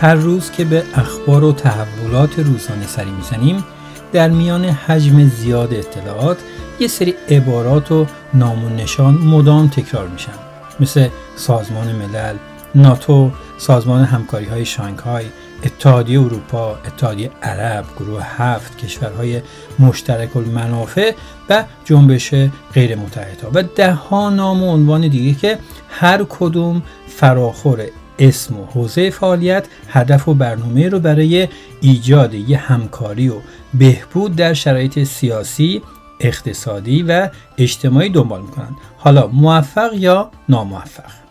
هر روز که به اخبار و تحولات روزانه سری می‌زنیم در میان حجم زیاد اطلاعات یه سری عبارات و نام و نشان مدام تکرار میشن. مثل سازمان ملل، ناتو، سازمان همکاری های شانگهای، اتحادیه اروپا، اتحادیه عرب، گروه هفت، کشورهای مشترک المنافع و جنبش غیر متحدها و ده ها نام و عنوان دیگه که هر کدوم فراخور اسم و حوزه فعالیت هدف و برنامه رو برای ایجاد یه همکاری و بهبود در شرایط سیاسی اقتصادی و اجتماعی دنبال می‌کنند حالا موفق یا ناموفق؟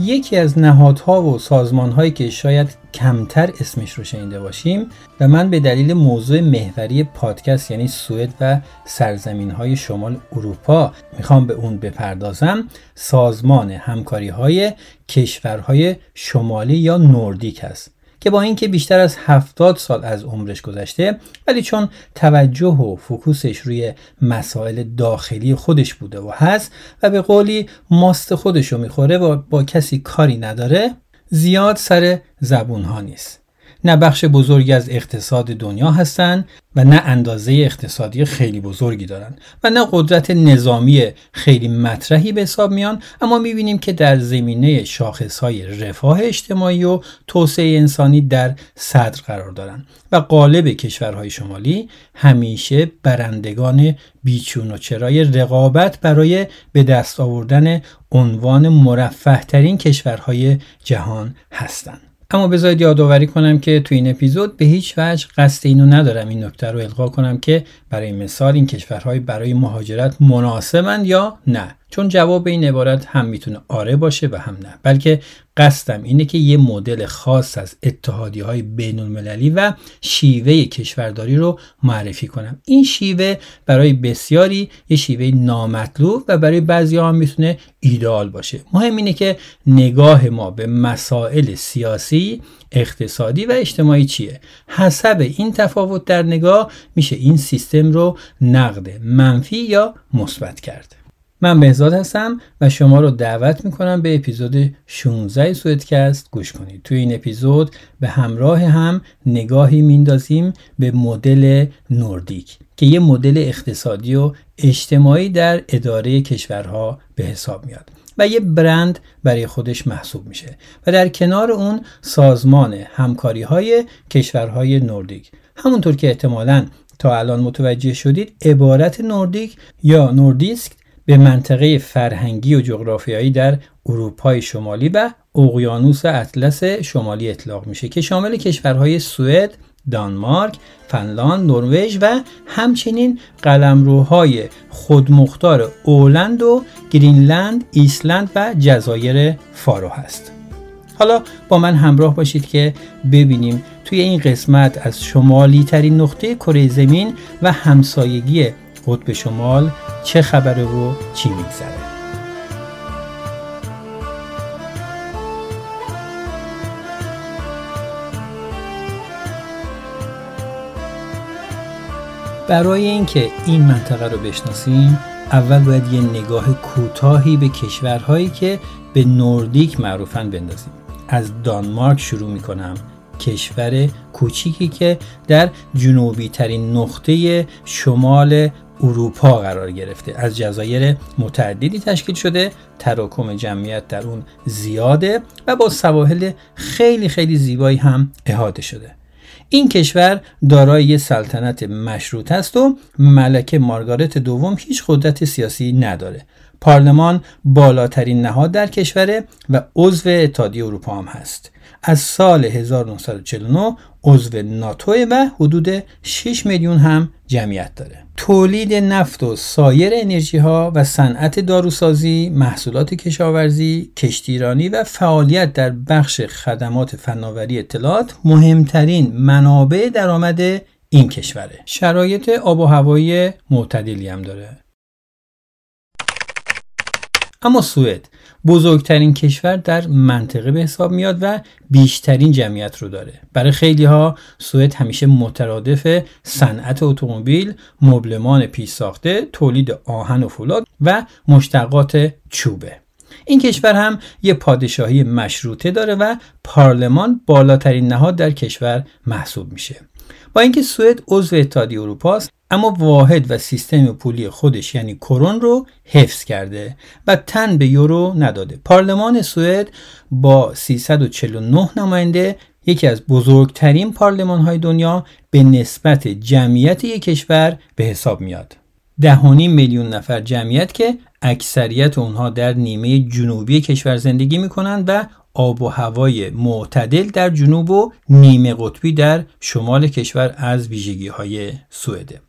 یکی از نهادها و سازمانهایی که شاید کمتر اسمش رو شنیده باشیم و من به دلیل موضوع محوری پادکست یعنی سوئد و سرزمین های شمال اروپا می‌خوام به اون بپردازم سازمان همکاری های کشورهای شمالی یا نوردیک است که با اینکه بیشتر از 70 سال از عمرش گذشته ولی چون توجه و فکوسش روی مسائل داخلی خودش بوده و هست و به قولی ماست خودش رو می‌خوره و با کسی کاری نداره زیاد سر زبون ها نیست. نه بخش بزرگی از اقتصاد دنیا هستند و نه اندازه اقتصادی خیلی بزرگی دارند و نه قدرت نظامی خیلی مطرحی به حساب میان اما می‌بینیم که در زمینه شاخصهای رفاه اجتماعی و توسعه انسانی در صدر قرار دارند و قالب کشورهای شمالی همیشه برندگان بیچون و چرای رقابت برای به دست آوردن عنوان مرفه ترین کشورهای جهان هستند. اما بذارید یادآوری کنم که تو این اپیزود به هیچ وجه قصد اینو ندارم این نکته رو القا کنم که برای مثال این کشورهای برای مهاجرت مناسبند یا نه. چون جواب این عبارت هم می‌تونه آره باشه و هم نه. بلکه قصدم اینه که یه مدل خاص از اتحادی های بین المللی و شیوه کشورداری رو معرفی کنم. این شیوه برای بسیاری یه شیوه نامطلوب و برای بعضی هم می‌تونه ایدئال باشه. مهم اینه که نگاه ما به مسائل سیاسی اقتصادی و اجتماعی چیه؟ حسب این تفاوت در نگاه میشه این سیستم رو نقد منفی یا مثبت کرد. من بهزاد هستم و شما رو دعوت می‌کنم به اپیزود 16 سویدکست گوش کنید. توی این اپیزود به همراه هم نگاهی میندازیم به مدل نوردیک که یه مدل اقتصادی و اجتماعی در اداره کشورها به حساب میاد و یه برند برای خودش محسوب میشه و در کنار اون سازمان همکاری های کشورهای نوردیک. همونطور که احتمالا تا الان متوجه شدید عبارت نوردیک یا نوردیسک به منطقه فرهنگی و جغرافیایی در اروپای شمالی و اقیانوس اطلس شمالی اطلاق میشه که شامل کشورهای سوئد، دانمارک، فنلاند، نروژ و همچنین قلمروهای خودمختار اولند و گرینلند، ایسلند و جزایر فارو هست. حالا با من همراه باشید که ببینیم توی این قسمت از شمالی ترین نقطه کره زمین و همسایگی قطب شمال چه خبره و چی میگذره. برای اینکه این منطقه رو بشناسیم اول باید یه نگاه کوتاهی به کشورهایی که به نوردیک معروفن بندازیم. از دانمارک شروع می‌کنم کشور کوچیکی که در جنوبی ترین نقطه شمال اروپا قرار گرفته. از جزایر متعددی تشکیل شده تراکم جمعیت در اون زیاده و با سواحل خیلی خیلی زیبایی هم احاطه شده. این کشور دارای سلطنت مشروط است و ملکه مارگارت دوم هیچ قدرت سیاسی نداره. پارلمان بالاترین نهاد در کشوره و عضو اتحادیه اروپا هم هست. از سال 1949 عضو ناتو و حدود 6 میلیون هم جمعیت داره تولید نفت و سایر انرژی ها و صنعت داروسازی، محصولات کشاورزی، کشتیرانی و فعالیت در بخش خدمات فناوری اطلاعات مهمترین منابع درآمد این کشوره. شرایط آب و هوایی معتدلی هم داره. اما سوئد بزرگترین کشور در منطقه به حساب میاد و بیشترین جمعیت رو داره. برای خیلی ها سوئد همیشه مترادف صنعت اتومبیل مبلمان پیش ساخته تولید آهن و فولاد و مشتقات چوبه. این کشور هم یه پادشاهی مشروطه داره و پارلمان بالاترین نهاد در کشور محسوب میشه. با اینکه سوئد عضو اتحادیه اروپا است اما واحد و سیستم پولی خودش یعنی کرون رو حفظ کرده و تن به یورو نداده پارلمان سوئد با 349 نماینده یکی از بزرگترین پارلمان های دنیا به نسبت جمعیت یک کشور به حساب میاد. دهانی میلیون نفر جمعیت که اکثریت اونها در نیمه جنوبی کشور زندگی می‌کنند و آب و هوای معتدل در جنوب و نیمه قطبی در شمال کشور از ویژگی های سوئده.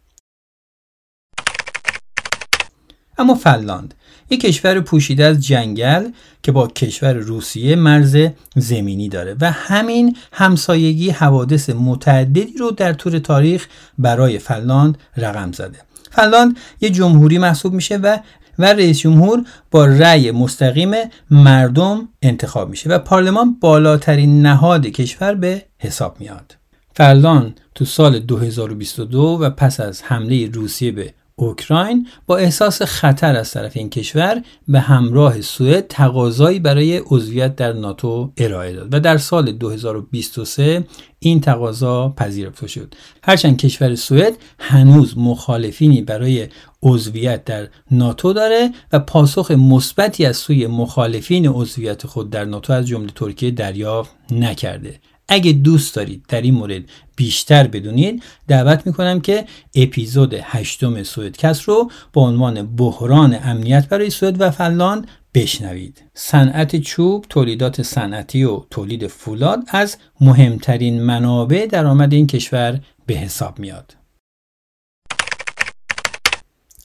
اما فنلاند یک کشور پوشیده از جنگل که با کشور روسیه مرز زمینی داره و همین همسایگی حوادث متعددی رو در طور تاریخ برای فنلاند رقم زده فنلاند یه جمهوری محسوب میشه و و رئیس جمهور با رأی مستقیم مردم انتخاب میشه و پارلمان بالاترین نهاد کشور به حساب میاد. فنلاند تو سال 2022 و پس از حمله روسیه به اوکراین با احساس خطر از طرف این کشور به همراه سوئد تقاضایی برای عضویت در ناتو ارائه داد و در سال 2023 این تقاضا پذیرفته شد. هرچند کشور سوئد هنوز مخالفینی برای عضویت در ناتو داره و پاسخ مثبتی از سوی مخالفین عضویت خود در ناتو از جمله ترکیه دریافت نکرده. اگه دوست دارید در این مورد بیشتر بدونید دعوت می‌کنم که اپیزود هشتم سوئدکست رو با عنوان بحران امنیت برای سوئد و فنلاند بشنوید. صنعت چوب تولیدات صنعتی و تولید فولاد از مهمترین منابع درآمد این کشور به حساب میاد.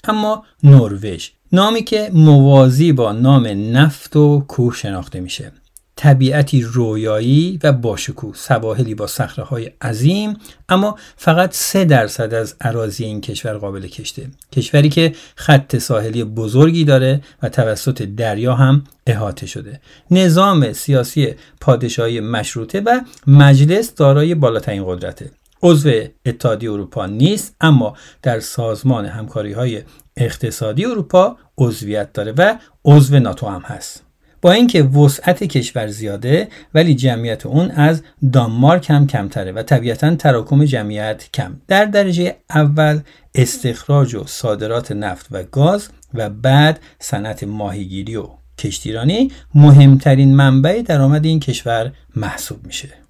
اما نروژ نامی که موازی با نام نفت و کوه شناخته میشه. طبیعتی رویایی و باشکوه سواحلی با های عظیم اما فقط سه درصد از عراضی این کشور قابل کشته. کشوری که خط ساحلی بزرگی داره و توسط دریا هم احاطه شده. نظام سیاسی پادشاهی مشروطه و مجلس دارای بالاترین قدرته. عضو اتحادیه اروپا نیست اما در سازمان همکاری های اقتصادی اروپا عضویت داره و عضو ناتو هم هست. با اینکه وسعت کشور زیاده ولی جمعیت اون از دانمارک هم کمتره و طبیعتا تراکم جمعیت کم. در درجه اول استخراج و صادرات نفت و گاز و بعد صنعت ماهیگیری و کشتیرانی مهمترین منبع درآمد این کشور محسوب میشه.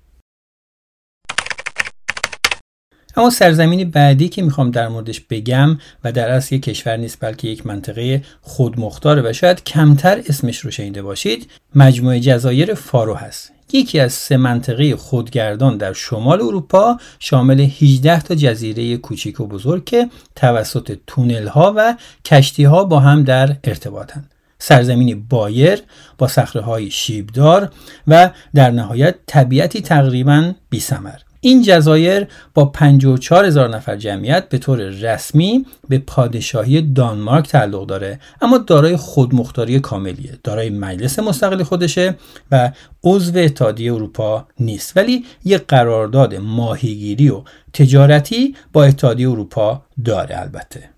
اما سرزمینی بعدی که می‌خوام در موردش بگم و در اصل یک کشور نیست بلکه یک منطقه خودمختاره و شاید کمتر اسمش رو شنیده باشید مجموعه جزایر فارو هست یکی از سه منطقه خودگردان در شمال اروپا شامل 18 تا جزیره کوچیک و بزرگ که توسط تونل ها و کشتی ها با هم در ارتباطند. سرزمینی بایر با صخره شیبدار و در نهایت طبیعتی تقریبا بیثمر این جزایر با 54 هزار نفر جمعیت به طور رسمی به پادشاهی دانمارک تعلق داره. اما دارای خودمختاری کاملیه. دارای مجلس مستقل خودشه و عضو اتحادیه اروپا نیست. ولی یک قرارداد ماهیگیری و تجارتی با اتحادیه اروپا داره البته.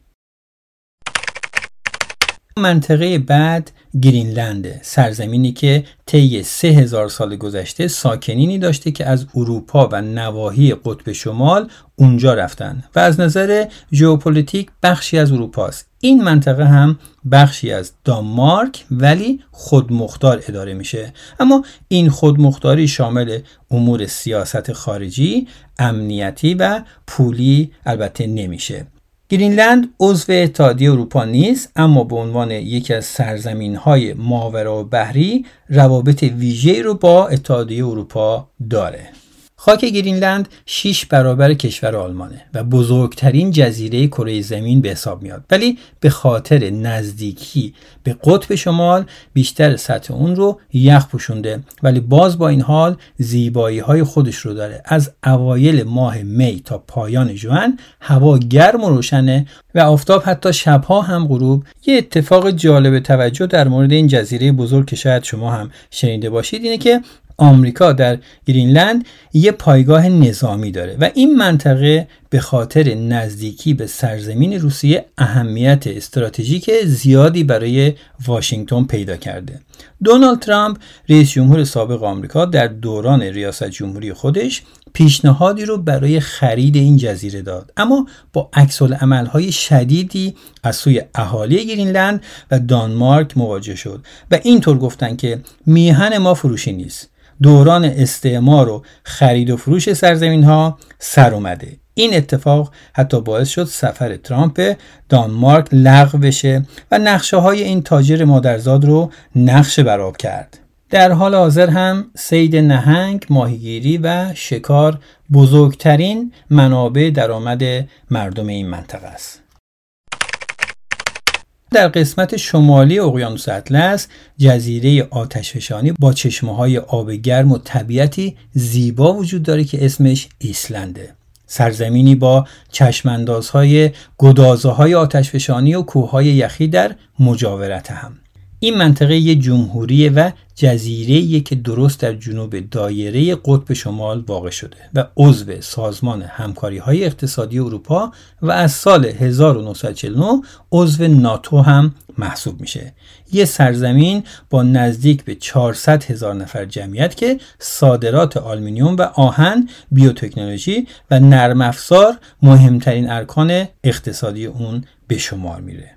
منطقه بعد گرینلند سرزمینی که طی سه هزار سال گذشته ساکنینی داشته که از اروپا و نواحی قطب شمال اونجا رفتن و از نظر ژئوپلیتیک بخشی از اروپا است این منطقه هم بخشی از دانمارک ولی خودمختار اداره میشه. اما این خودمختاری شامل امور سیاست خارجی امنیتی و پولی البته نمیشه. گرینلند عضو اتحادیه اروپا نیست اما به عنوان یکی از سرزمین های ماورا و بحری روابط ویژه رو با اتحادیه اروپا داره. خاک گرینلند 6 برابر کشور آلمانه و بزرگترین جزیره کره زمین به حساب میاد. ولی به خاطر نزدیکی به قطب شمال بیشتر سطح اون رو یخ پوشونده. ولی باز با این حال زیبایی های خودش رو داره. از اوایل ماه می تا پایان جوان هوا گرم و روشنه و آفتاب حتی شبها هم غروب. یه اتفاق جالب توجه در مورد این جزیره بزرگ که شاید شما هم شنیده باشید اینه که آمریکا در گرینلند یه پایگاه نظامی داره و این منطقه به خاطر نزدیکی به سرزمین روسیه اهمیت استراتژیک زیادی برای واشنگتن پیدا کرده. دونالد ترامپ رئیس جمهور سابق آمریکا در دوران ریاست جمهوری خودش پیشنهادی رو برای خرید این جزیره داد اما با عکس های شدیدی از سوی اهالی گرینلند و دانمارک مواجه شد و اینطور گفتن که میهن ما فروشی نیست دوران استعمار و خرید و فروش سرزمین ها سر اومده این اتفاق حتی باعث شد سفر ترامپ دانمارک لغو بشه و نقشه های این تاجر مادرزاد رو نقشه براب کرد در حال حاضر هم سید نهنگ، ماهیگیری و شکار بزرگترین منابع درآمد مردم این منطقه است. در قسمت شمالی اقیانوس اطلس جزیره آتشفشانی با چشمه های آب گرم و طبیعتی زیبا وجود داره که اسمش ایسلنده. سرزمینی با چشماندازهای گدازه های آتشفشانی و کوههای یخی در مجاورت هم. این منطقه یه جمهوری و جزیره که درست در جنوب دایره قطب شمال واقع شده و عضو سازمان همکاری های اقتصادی اروپا و از سال 1949 عضو ناتو هم محسوب میشه. یه سرزمین با نزدیک به 400 هزار نفر جمعیت که صادرات آلومینیوم و آهن بیوتکنولوژی و نرم افزار مهمترین ارکان اقتصادی اون به شمار میره.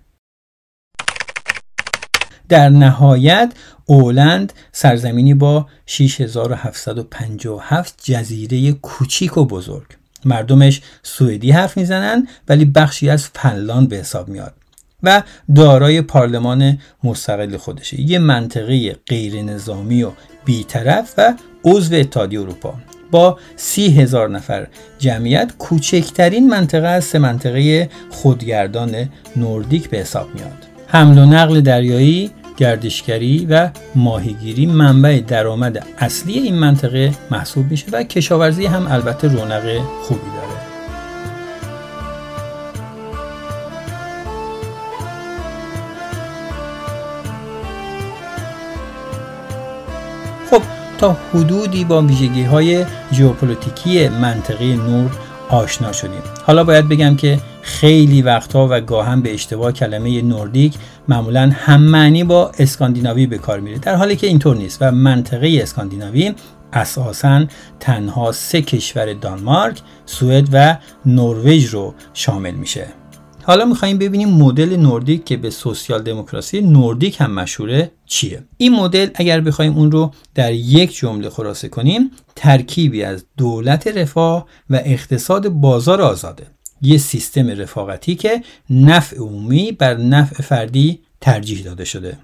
در نهایت اولند سرزمینی با 6757 جزیره کوچیک و بزرگ. مردمش سوئدی حرف می‌زنن ولی بخشی از فنلاند به حساب میاد و دارای پارلمان مستقل خودشه. یه منطقه غیر نظامی و بیطرف و عضو اتحادیه اروپا. با سی هزار نفر جمعیت کوچکترین منطقه از سه منطقه خودگردان نوردیک به حساب میاد. حمل و نقل دریایی گردشگری و ماهیگیری منبع درآمد اصلی این منطقه محسوب میشه و کشاورزی هم البته رونق خوبی داره. خب تا حدودی با ویژگی های ژئوپلیتیکی منطقه نوردیک آشنا شدیم. حالا باید بگم که خیلی وقتها و گاهم به اشتباه کلمه نوردیک معمولا هم معنی با اسکاندیناوی به کار میره در حالی که اینطور نیست و منطقه اسکاندیناوی اساسا تنها سه کشور دانمارک، سوئد و نروژ رو شامل میشه. حالا می‌خوایم ببینیم مدل نوردیک که به سوسیال دموکراسی نوردیک هم مشهوره چیه این مدل اگر بخوایم اون رو در یک جمله خلاصه کنیم ترکیبی از دولت رفاه و اقتصاد بازار آزاده یه سیستم رفاقتی که نفع عمومی بر نفع فردی ترجیح داده شده.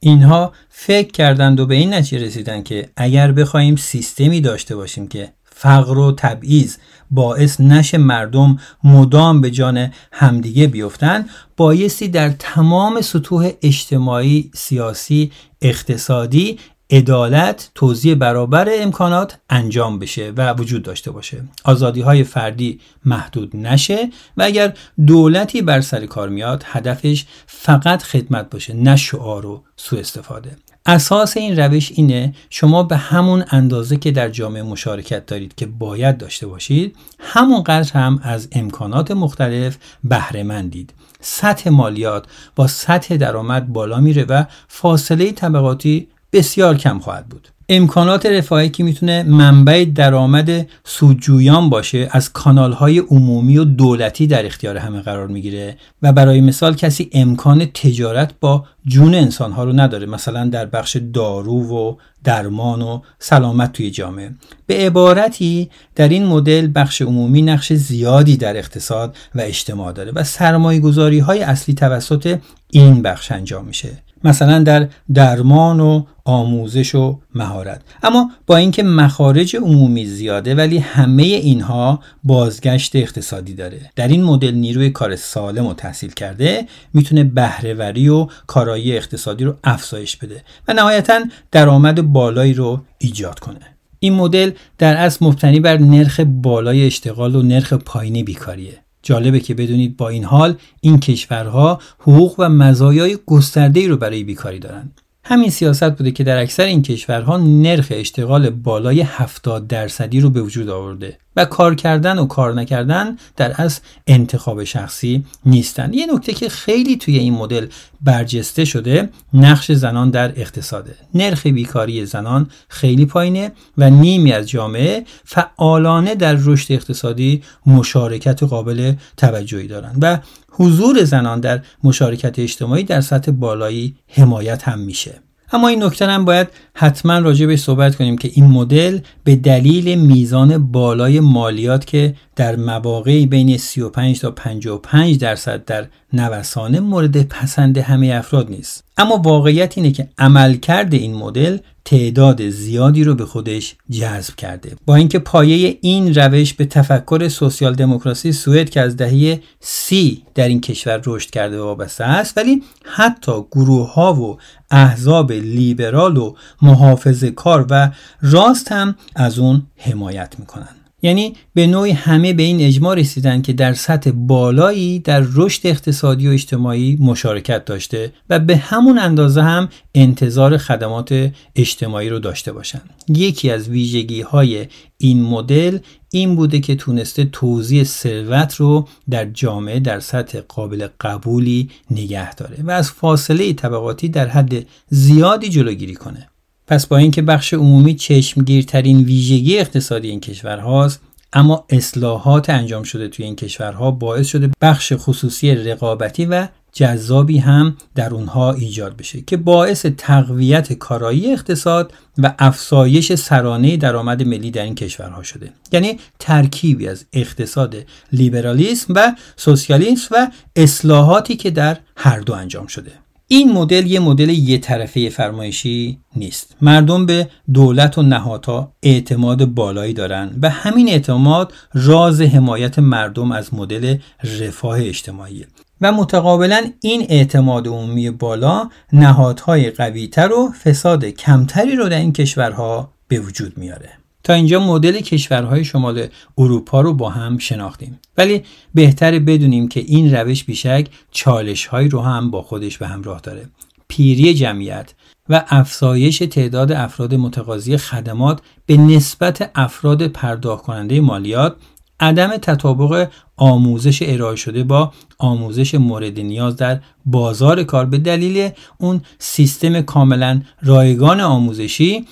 اینها فکر کردند و به این نتیجه رسیدن که اگر بخوایم سیستمی داشته باشیم که فقر و تبعیض باعث نشه مردم مدام به جان همدیگه بیفتن بایستی در تمام سطوح اجتماعی، سیاسی، اقتصادی عدالت توزیع برابر امکانات انجام بشه و وجود داشته باشه. آزادی های فردی محدود نشه و اگر دولتی بر سر کار میاد هدفش فقط خدمت باشه نه شعار و سوء استفاده. اساس این روش اینه شما به همون اندازه که در جامعه مشارکت دارید که باید داشته باشید همونقدر هم از امکانات مختلف بهره مندید سطح مالیات با سطح درآمد بالا میره و فاصله طبقاتی بسیار کم خواهد بود. امکانات رفاهی که می‌تونه منبع درآمد سودجویان باشه از کانالهای عمومی و دولتی در اختیار همه قرار می‌گیره و برای مثال کسی امکان تجارت با جون انسانها رو نداره مثلا در بخش دارو و درمان و سلامت توی جامعه. به عبارتی در این مدل بخش عمومی نقش زیادی در اقتصاد و اجتماع داره و سرمایه های اصلی توسط این بخش انجام میشه. مثلا در درمان و آموزش و مهارت. اما با اینکه مخارج عمومی زیاده ولی همه اینها بازگشت اقتصادی داره. در این مدل نیروی کار سالم و تحصیل کرده می‌تونه بهرهوری و کارایی اقتصادی رو افزایش بده و نهایتا درآمد بالایی رو ایجاد کنه. این مدل در اصل مبتنی بر نرخ بالای اشتغال و نرخ پایین بیکاریه. جالبه که بدونید با این حال این کشورها حقوق و مزایای گسترده‌ای رو برای بیکاری دارند. همین سیاست بوده که در اکثر این کشورها نرخ اشتغال بالای 70 درصدی رو به وجود آورده و کار کردن و کار نکردن در از انتخاب شخصی نیستن. یه نکته که خیلی توی این مدل برجسته شده نقش زنان در اقتصاده. نرخ بیکاری زنان خیلی پایینه و نیمی از جامعه فعالانه در رشد اقتصادی مشارکت قابل توجهی دارند و حضور زنان در مشارکت اجتماعی در سطح بالایی حمایت هم میشه. اما این نکته هم باید حتما راجع به صحبت کنیم که این مدل به دلیل میزان بالای مالیات که در مواقعی بین 35 تا 55 درصد در نوسانه مورد پسند همه افراد نیست. اما واقعیت اینه که عملکرد این مدل تعداد زیادی رو به خودش جذب کرده. با اینکه پایه این روش به تفکر سوسیال دموکراسی سوئد که از دهه سی در این کشور رشد کرده وابسته است ولی حتی گروه ها و احزاب لیبرال و محافظه کار و راست هم از اون حمایت می‌کنن یعنی به نوعی همه به این اجماع رسیدن که در سطح بالایی در رشد اقتصادی و اجتماعی مشارکت داشته و به همون اندازه هم انتظار خدمات اجتماعی رو داشته باشند. یکی از ویژگی های این مدل این بوده که تونسته توزیع ثروت رو در جامعه در سطح قابل قبولی نگه داره و از فاصله طبقاتی در حد زیادی جلوگیری کنه. پس با اینکه بخش عمومی چشمگیرترین ویژگی اقتصادی این کشور هاست اما اصلاحات انجام شده توی این کشورها باعث شده بخش خصوصی رقابتی و جذابی هم در اونها ایجاد بشه که باعث تقویت کارایی اقتصاد و افزایش سرانه درآمد ملی در این کشورها شده. یعنی ترکیبی از اقتصاد لیبرالیسم و سوسیالیسم و اصلاحاتی که در هر دو انجام شده. این مدل یه مدل یه طرفه فرمایشی نیست. مردم به دولت و نهادها اعتماد بالایی دارند و همین اعتماد راز حمایت مردم از مدل رفاه اجتماعی و متقابلا این اعتماد عمومی بالا نهادهای قویتر و فساد کمتری رو در این کشورها به وجود میاره. تا اینجا مدل کشورهای شمال اروپا رو با هم شناختیم. ولی بهتره بدونیم که این روش بیشک چالشهایی رو هم با خودش به همراه داره. پیری جمعیت و افزایش تعداد افراد متقاضی خدمات به نسبت افراد پرداخت کننده مالیات عدم تطابق آموزش ارائه شده با آموزش مورد نیاز در بازار کار. به دلیل اون سیستم کاملا رایگان آموزشی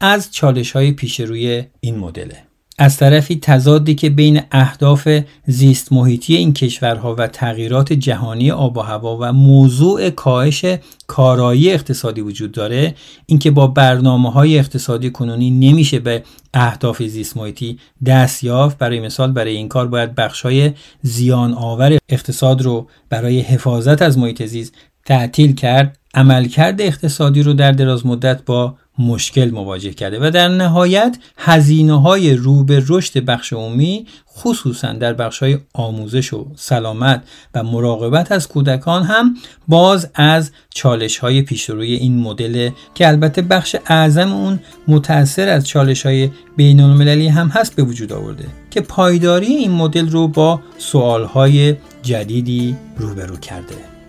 از چالش های پیش روی این مدله. از طرفی تضادی که بین اهداف زیست محیطی این کشورها و تغییرات جهانی آب و هوا و موضوع کاهش کارایی اقتصادی وجود داره اینکه با برنامه های اقتصادی کنونی نمیشه به اهداف زیست محیطی دست یافت. برای مثال برای این کار باید بخش های زیان آور اقتصاد رو برای حفاظت از محیط زیست تعطیل کرد. عملکرد اقتصادی رو در دراز مدت با مشکل مواجه کرده و در نهایت هزینه های رو به رشد بخش عمومی خصوصا در بخش های آموزش و سلامت و مراقبت از کودکان هم باز از چالش های پیشروی این مدل که البته بخش اعظم اون متأثر از چالش های بین المللی هم هست به وجود آورده که پایداری این مدل رو با سوال های جدیدی روبرو کرده.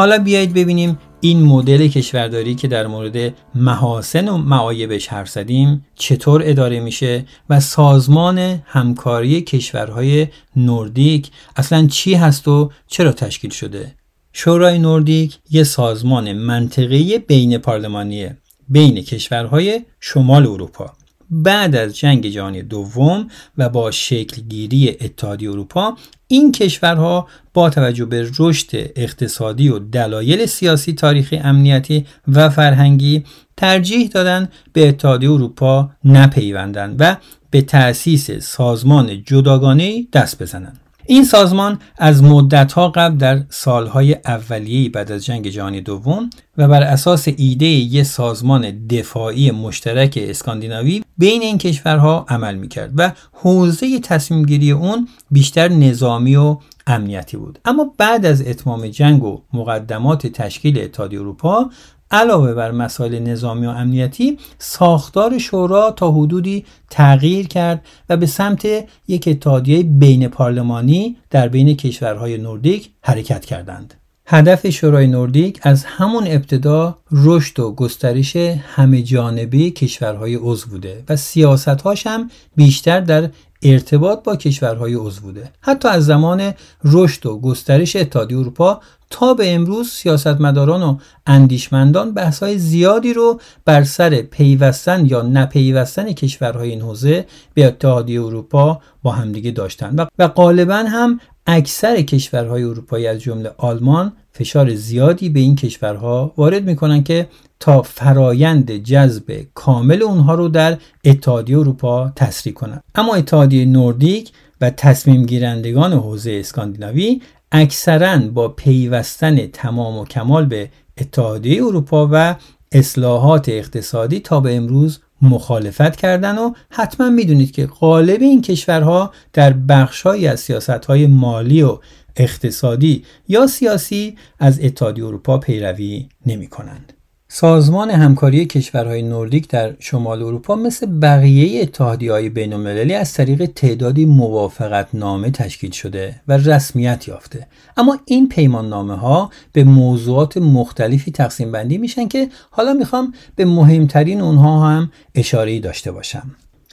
حالا بیایید ببینیم این مدل کشورداری که در مورد محاسن و معایبش حرف زدیم چطور اداره میشه و سازمان همکاری کشورهای نوردیک اصلا چی هست و چرا تشکیل شده؟ شورای نوردیک یه سازمان منطقی بین پارلمانیه بین کشورهای شمال اروپا. بعد از جنگ جهانی دوم و با شکلگیری اتحادیه اروپا این کشورها با توجه به رشد اقتصادی و دلایل سیاسی تاریخی امنیتی و فرهنگی ترجیح دادند به اتحادیه اروپا نپیوندند و به تأسیس سازمان جداگانه دست بزنند این سازمان از مدتها قبل در سالهای اولیه بعد از جنگ جهانی دوم و بر اساس ایده یک سازمان دفاعی مشترک اسکاندیناوی بین این کشورها عمل می‌کرد و حوزه تصمیم گیری اون بیشتر نظامی و امنیتی بود. اما بعد از اتمام جنگ و مقدمات تشکیل اتحادیه اروپا علاوه بر مسائل نظامی و امنیتی ساختار شورا تا حدودی تغییر کرد و به سمت یک اتحادیه بین پارلمانی در بین کشورهای نوردیک حرکت کردند. هدف شورای نوردیک از همون ابتدا رشد و گسترش همه جانبه کشورهای عضو بوده و سیاستهاش هم بیشتر در ارتباط با کشورهای عضو بوده حتی از زمان رشد و گسترش اتحادیه اروپا تا به امروز سیاستمداران و اندیشمندان بحث‌های زیادی رو بر سر پیوستن یا نپیوستن کشورهای این حوزه به اتحادیه اروپا با همدیگه داشتند و غالبا هم اکثر کشورهای اروپایی از جمله آلمان فشار زیادی به این کشورها وارد می‌کنن که تا فرایند جذب کامل اونها رو در اتحادیه اروپا تسریع کنند. اما اتحادیه نوردیک و تصمیم گیرندگان حوزه اسکاندیناوی اکثرا با پیوستن تمام و کمال به اتحادیه اروپا و اصلاحات اقتصادی تا به امروز مخالفت کردن و حتما می‌دونید که غالب این کشورها در بخشهایی از سیاستهای مالی و اقتصادی یا سیاسی از اتحادیه اروپا پیروی نمی کنند. سازمان همکاری کشورهای نوردیک در شمال اروپا مثل بقیه اتحادیه‌های بین‌المللی از طریق تعدادی موافقت نامه تشکیل شده و رسمیت یافته اما این پیمان نامه ها به موضوعات مختلفی تقسیم بندی میشن که حالا می‌خوام به مهمترین اونها هم اشاره داشته باشم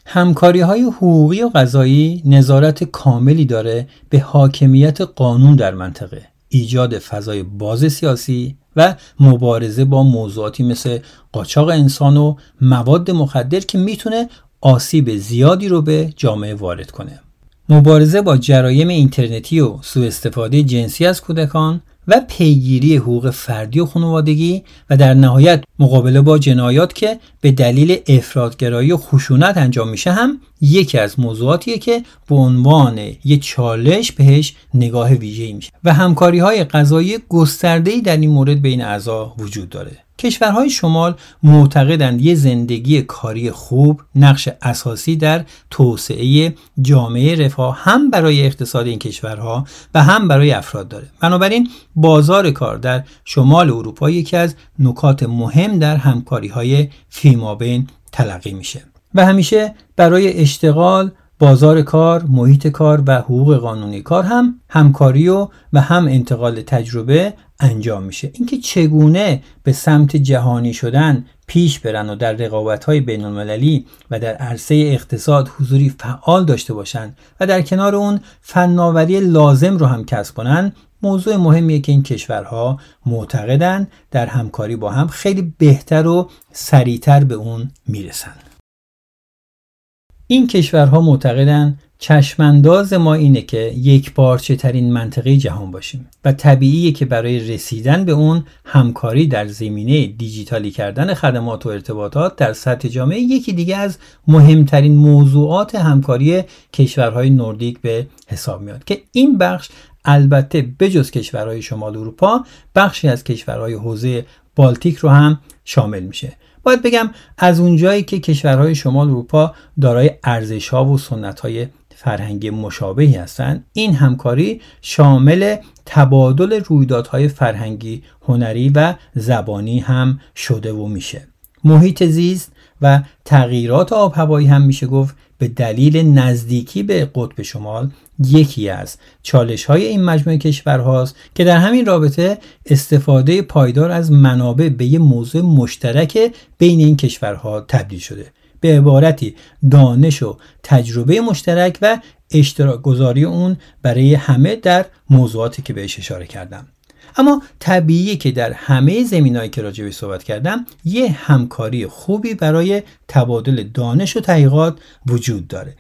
همکاری های حقوقی و قضایی نظارت کاملی داره به حاکمیت قانون در منطقه. ایجاد فضای باز سیاسی و مبارزه با موضوعاتی مثل قاچاق انسان و مواد مخدر که می‌تونه آسیب زیادی رو به جامعه وارد کنه. مبارزه با جرایم اینترنتی و سوء استفاده جنسی از کودکان و پیگیری حقوق فردی و خانوادگی و در نهایت مقابله با جنایات که به دلیل افرادگرایی و خشونت انجام میشه هم یکی از موضوعاتیه که به عنوان یک چالش بهش نگاه ویژه‌ای میشه. و همکاری های قضایی گسترده‌ای در این مورد بین اعضا وجود داره. کشورهای شمال معتقدند یه زندگی کاری خوب نقش اساسی در توسعه جامعه رفاه هم برای اقتصاد این کشورها و هم برای افراد داره. بنابراین بازار کار در شمال اروپا یکی از نکات مهم در همکاری های فیمابین تلقی میشه. و همیشه برای اشتغال بازار کار، محیط کار و حقوق قانونی کار هم همکاری و و هم انتقال تجربه انجام میشه. اینکه چگونه به سمت جهانی شدن پیش برن و در رقابت های بین المللی و در عرصه اقتصاد حضوری فعال داشته باشند و در کنار اون فناوری لازم رو هم کسب کنن موضوع مهمیه که این کشورها معتقدن در همکاری با هم خیلی بهتر و سریعتر به اون می‌رسن. این کشورها معتقدن چشمانداز ما اینه که یک پارچه ترین منطقه جهان باشیم و طبیعیه که برای رسیدن به اون همکاری در زمینه دیجیتالی کردن خدمات و ارتباطات در سطح جامعه یکی دیگه از مهمترین موضوعات همکاری کشورهای نوردیک به حساب میاد که این بخش البته بجز کشورهای شمال اروپا بخشی از کشورهای حوزه بالتیک رو هم شامل میشه. باید بگم از اونجایی که کشورهای شمال اروپا دارای ارزش ها و سنت های فرهنگی مشابهی هستند این همکاری شامل تبادل رویدادهای فرهنگی هنری و زبانی هم شده و میشه. محیط زیست و تغییرات آب هوایی هم میشه گفت به دلیل نزدیکی به قطب شمال یکی از چالش های این مجموعه کشورهاست که در همین رابطه استفاده پایدار از منابع به یه موضوع مشترک بین این کشورها تبدیل شده. به عبارتی دانش و تجربه مشترک و اشتراک گذاری اون برای همه در موضوعاتی که بهش اشاره کردم. اما طبیعیه که در همه زمینهایی که راجبی صحبت کردم یه همکاری خوبی برای تبادل دانش و تحقیقات وجود داره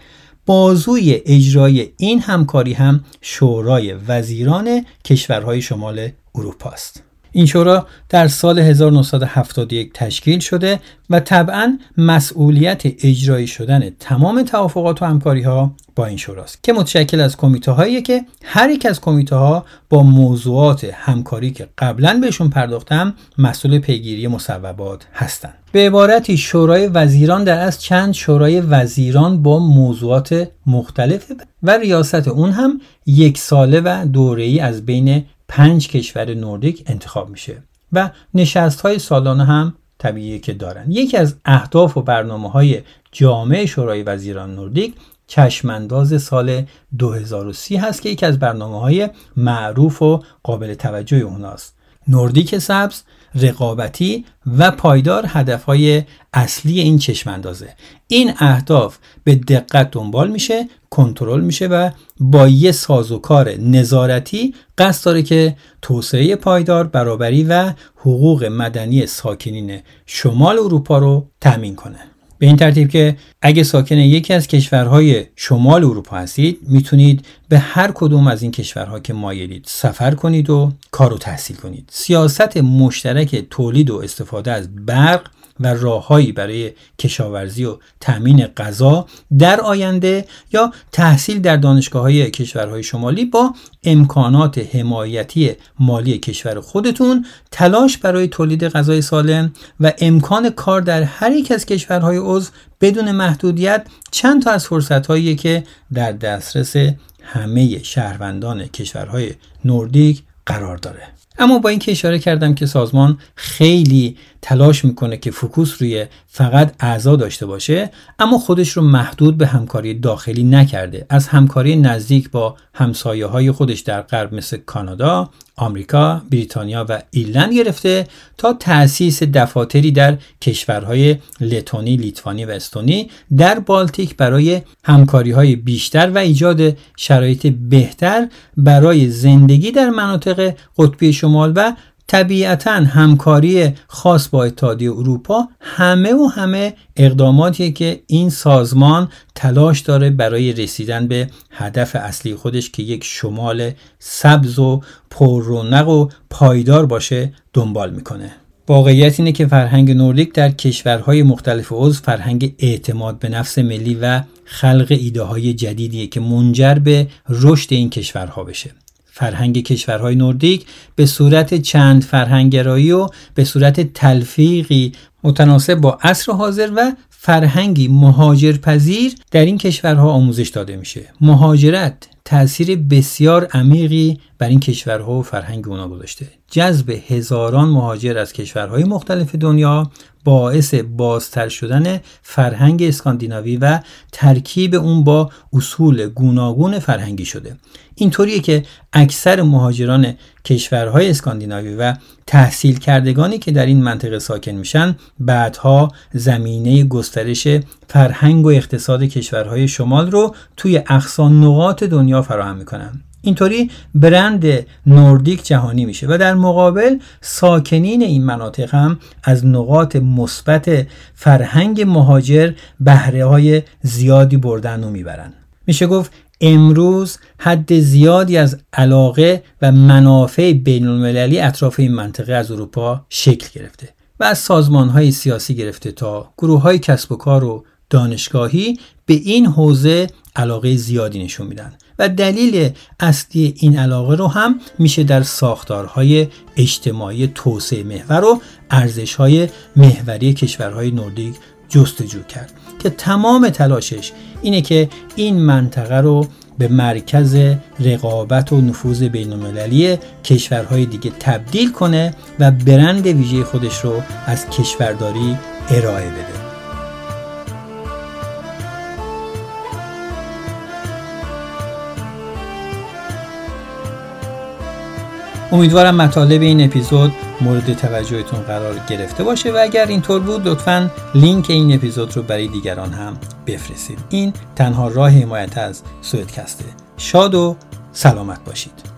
بازوی اجرای این همکاری هم شورای وزیران کشورهای شمال اروپا است. این شورا در سال 1971 تشکیل شده و طبعا مسئولیت اجرایی شدن تمام توافقات و همکاری ها با این شوراست که متشکل از کمیته هایی که هر یک از کمیته ها با موضوعات همکاری که قبلا بهشون پرداختم مسئول پیگیری مصوبات هستند. به عبارتی شورای وزیران در از چند شورای وزیران با موضوعات مختلف و ریاست اون هم یک ساله و دوره‌ای از بین پنج کشور نوردیک انتخاب میشه و نشست های سالانه هم طبیعی که دارن. یکی از اهداف و برنامه های جامعه شورای وزیران نوردیک چشمانداز سال 2030 هست که یکی از برنامه های معروف و قابل توجه اوناست. نوردیک سبز رقابتی و پایدار هدفهای اصلی این چشم اندازه این اهداف به دقت دنبال میشه کنترل میشه و با یه سازوکار نظارتی قصد داره که توسعه پایدار برابری و حقوق مدنی ساکنین شمال اروپا رو تأمین کنه. به این ترتیب که اگه ساکن یکی از کشورهای شمال اروپا هستید می‌تونید به هر کدوم از این کشورها که مایلید سفر کنید و کار و تحصیل کنید. سیاست مشترک تولید و استفاده از برق و راههایی برای کشاورزی و تأمین غذا در آینده یا تحصیل در دانشگاه های کشورهای شمالی با امکانات حمایتی مالی کشور خودتون تلاش برای تولید غذای سالم و امکان کار در هر یک از کشورهای عضو بدون محدودیت چند تا از فرصت که در دسترس همه شهروندان کشورهای نوردیک قرار داره. اما با اینکه اشاره کردم که سازمان خیلی تلاش می‌کنه که فکوس روی فقط اعضا داشته باشه اما خودش رو محدود به همکاری داخلی نکرده. از همکاری نزدیک با همسایه های خودش در غرب مثل کانادا، آمریکا، بریتانیا و ایرلند گرفته تا تأسیس دفاتری در کشورهای لتونی، لیتوانی و استونی در بالتیک برای همکاری های بیشتر و ایجاد شرایط بهتر برای زندگی در مناطق قطبی شمال و طبیعتا همکاری خاص با اتحادیه اروپا همه و همه اقداماتیه که این سازمان تلاش داره برای رسیدن به هدف اصلی خودش که یک شمال سبز و پررونق و پایدار باشه دنبال می‌کنه. واقعیت اینه که فرهنگ نوردیک در کشورهای مختلف عضو فرهنگ اعتماد به نفس ملی و خلق ایده های جدیدیه که منجر به رشد این کشورها بشه. فرهنگ کشورهای نوردیک به صورت چند فرهنگرایی و به صورت تلفیقی متناسب با عصر حاضر و فرهنگی مهاجرپذیر در این کشورها آموزش داده میشه. مهاجرت تاثیر بسیار عمیقی بر این کشورها و فرهنگ اونا گذاشته. جذب هزاران مهاجر از کشورهای مختلف دنیا باعث بازتر شدن فرهنگ اسکاندیناوی و ترکیب اون با اصول گوناگون فرهنگی شده. اینطوریه که اکثر مهاجران کشورهای اسکاندیناوی و تحصیل کردگانی که در این منطقه ساکن میشن بعدها زمینه گسترش فرهنگ و اقتصاد کشورهای شمال رو توی اقصا نقاط دنیا فراهم می‌کنن. اینطوری برند نوردیک جهانی میشه و در مقابل ساکنین این مناطق هم از نقاط مثبت فرهنگ مهاجر بهره های زیادی بردن و می‌برن. میشه گفت امروز حد زیادی از علاقه و منافع بین المللی اطراف این منطقه از اروپا شکل گرفته و از سازمان های سیاسی گرفته تا گروه های کسب و کار و دانشگاهی به این حوزه علاقه زیادی نشون میدن. و دلیل اصلی این علاقه رو هم میشه در ساختارهای اجتماعی توسعه محور و ارزشهای محوری کشورهای نوردیک جستجو کرد که تمام تلاشش اینه که این منطقه رو به مرکز رقابت و نفوذ بین المللی کشورهای دیگه تبدیل کنه و برند ویژه خودش رو از کشورداری ارائه بده. امیدوارم مطالب این اپیزود مورد توجهتون قرار گرفته باشه و اگر اینطور بود لطفا لینک این اپیزود رو برای دیگران هم بفرستید. این تنها راه حمایت از سویدکسته شاد و سلامت باشید.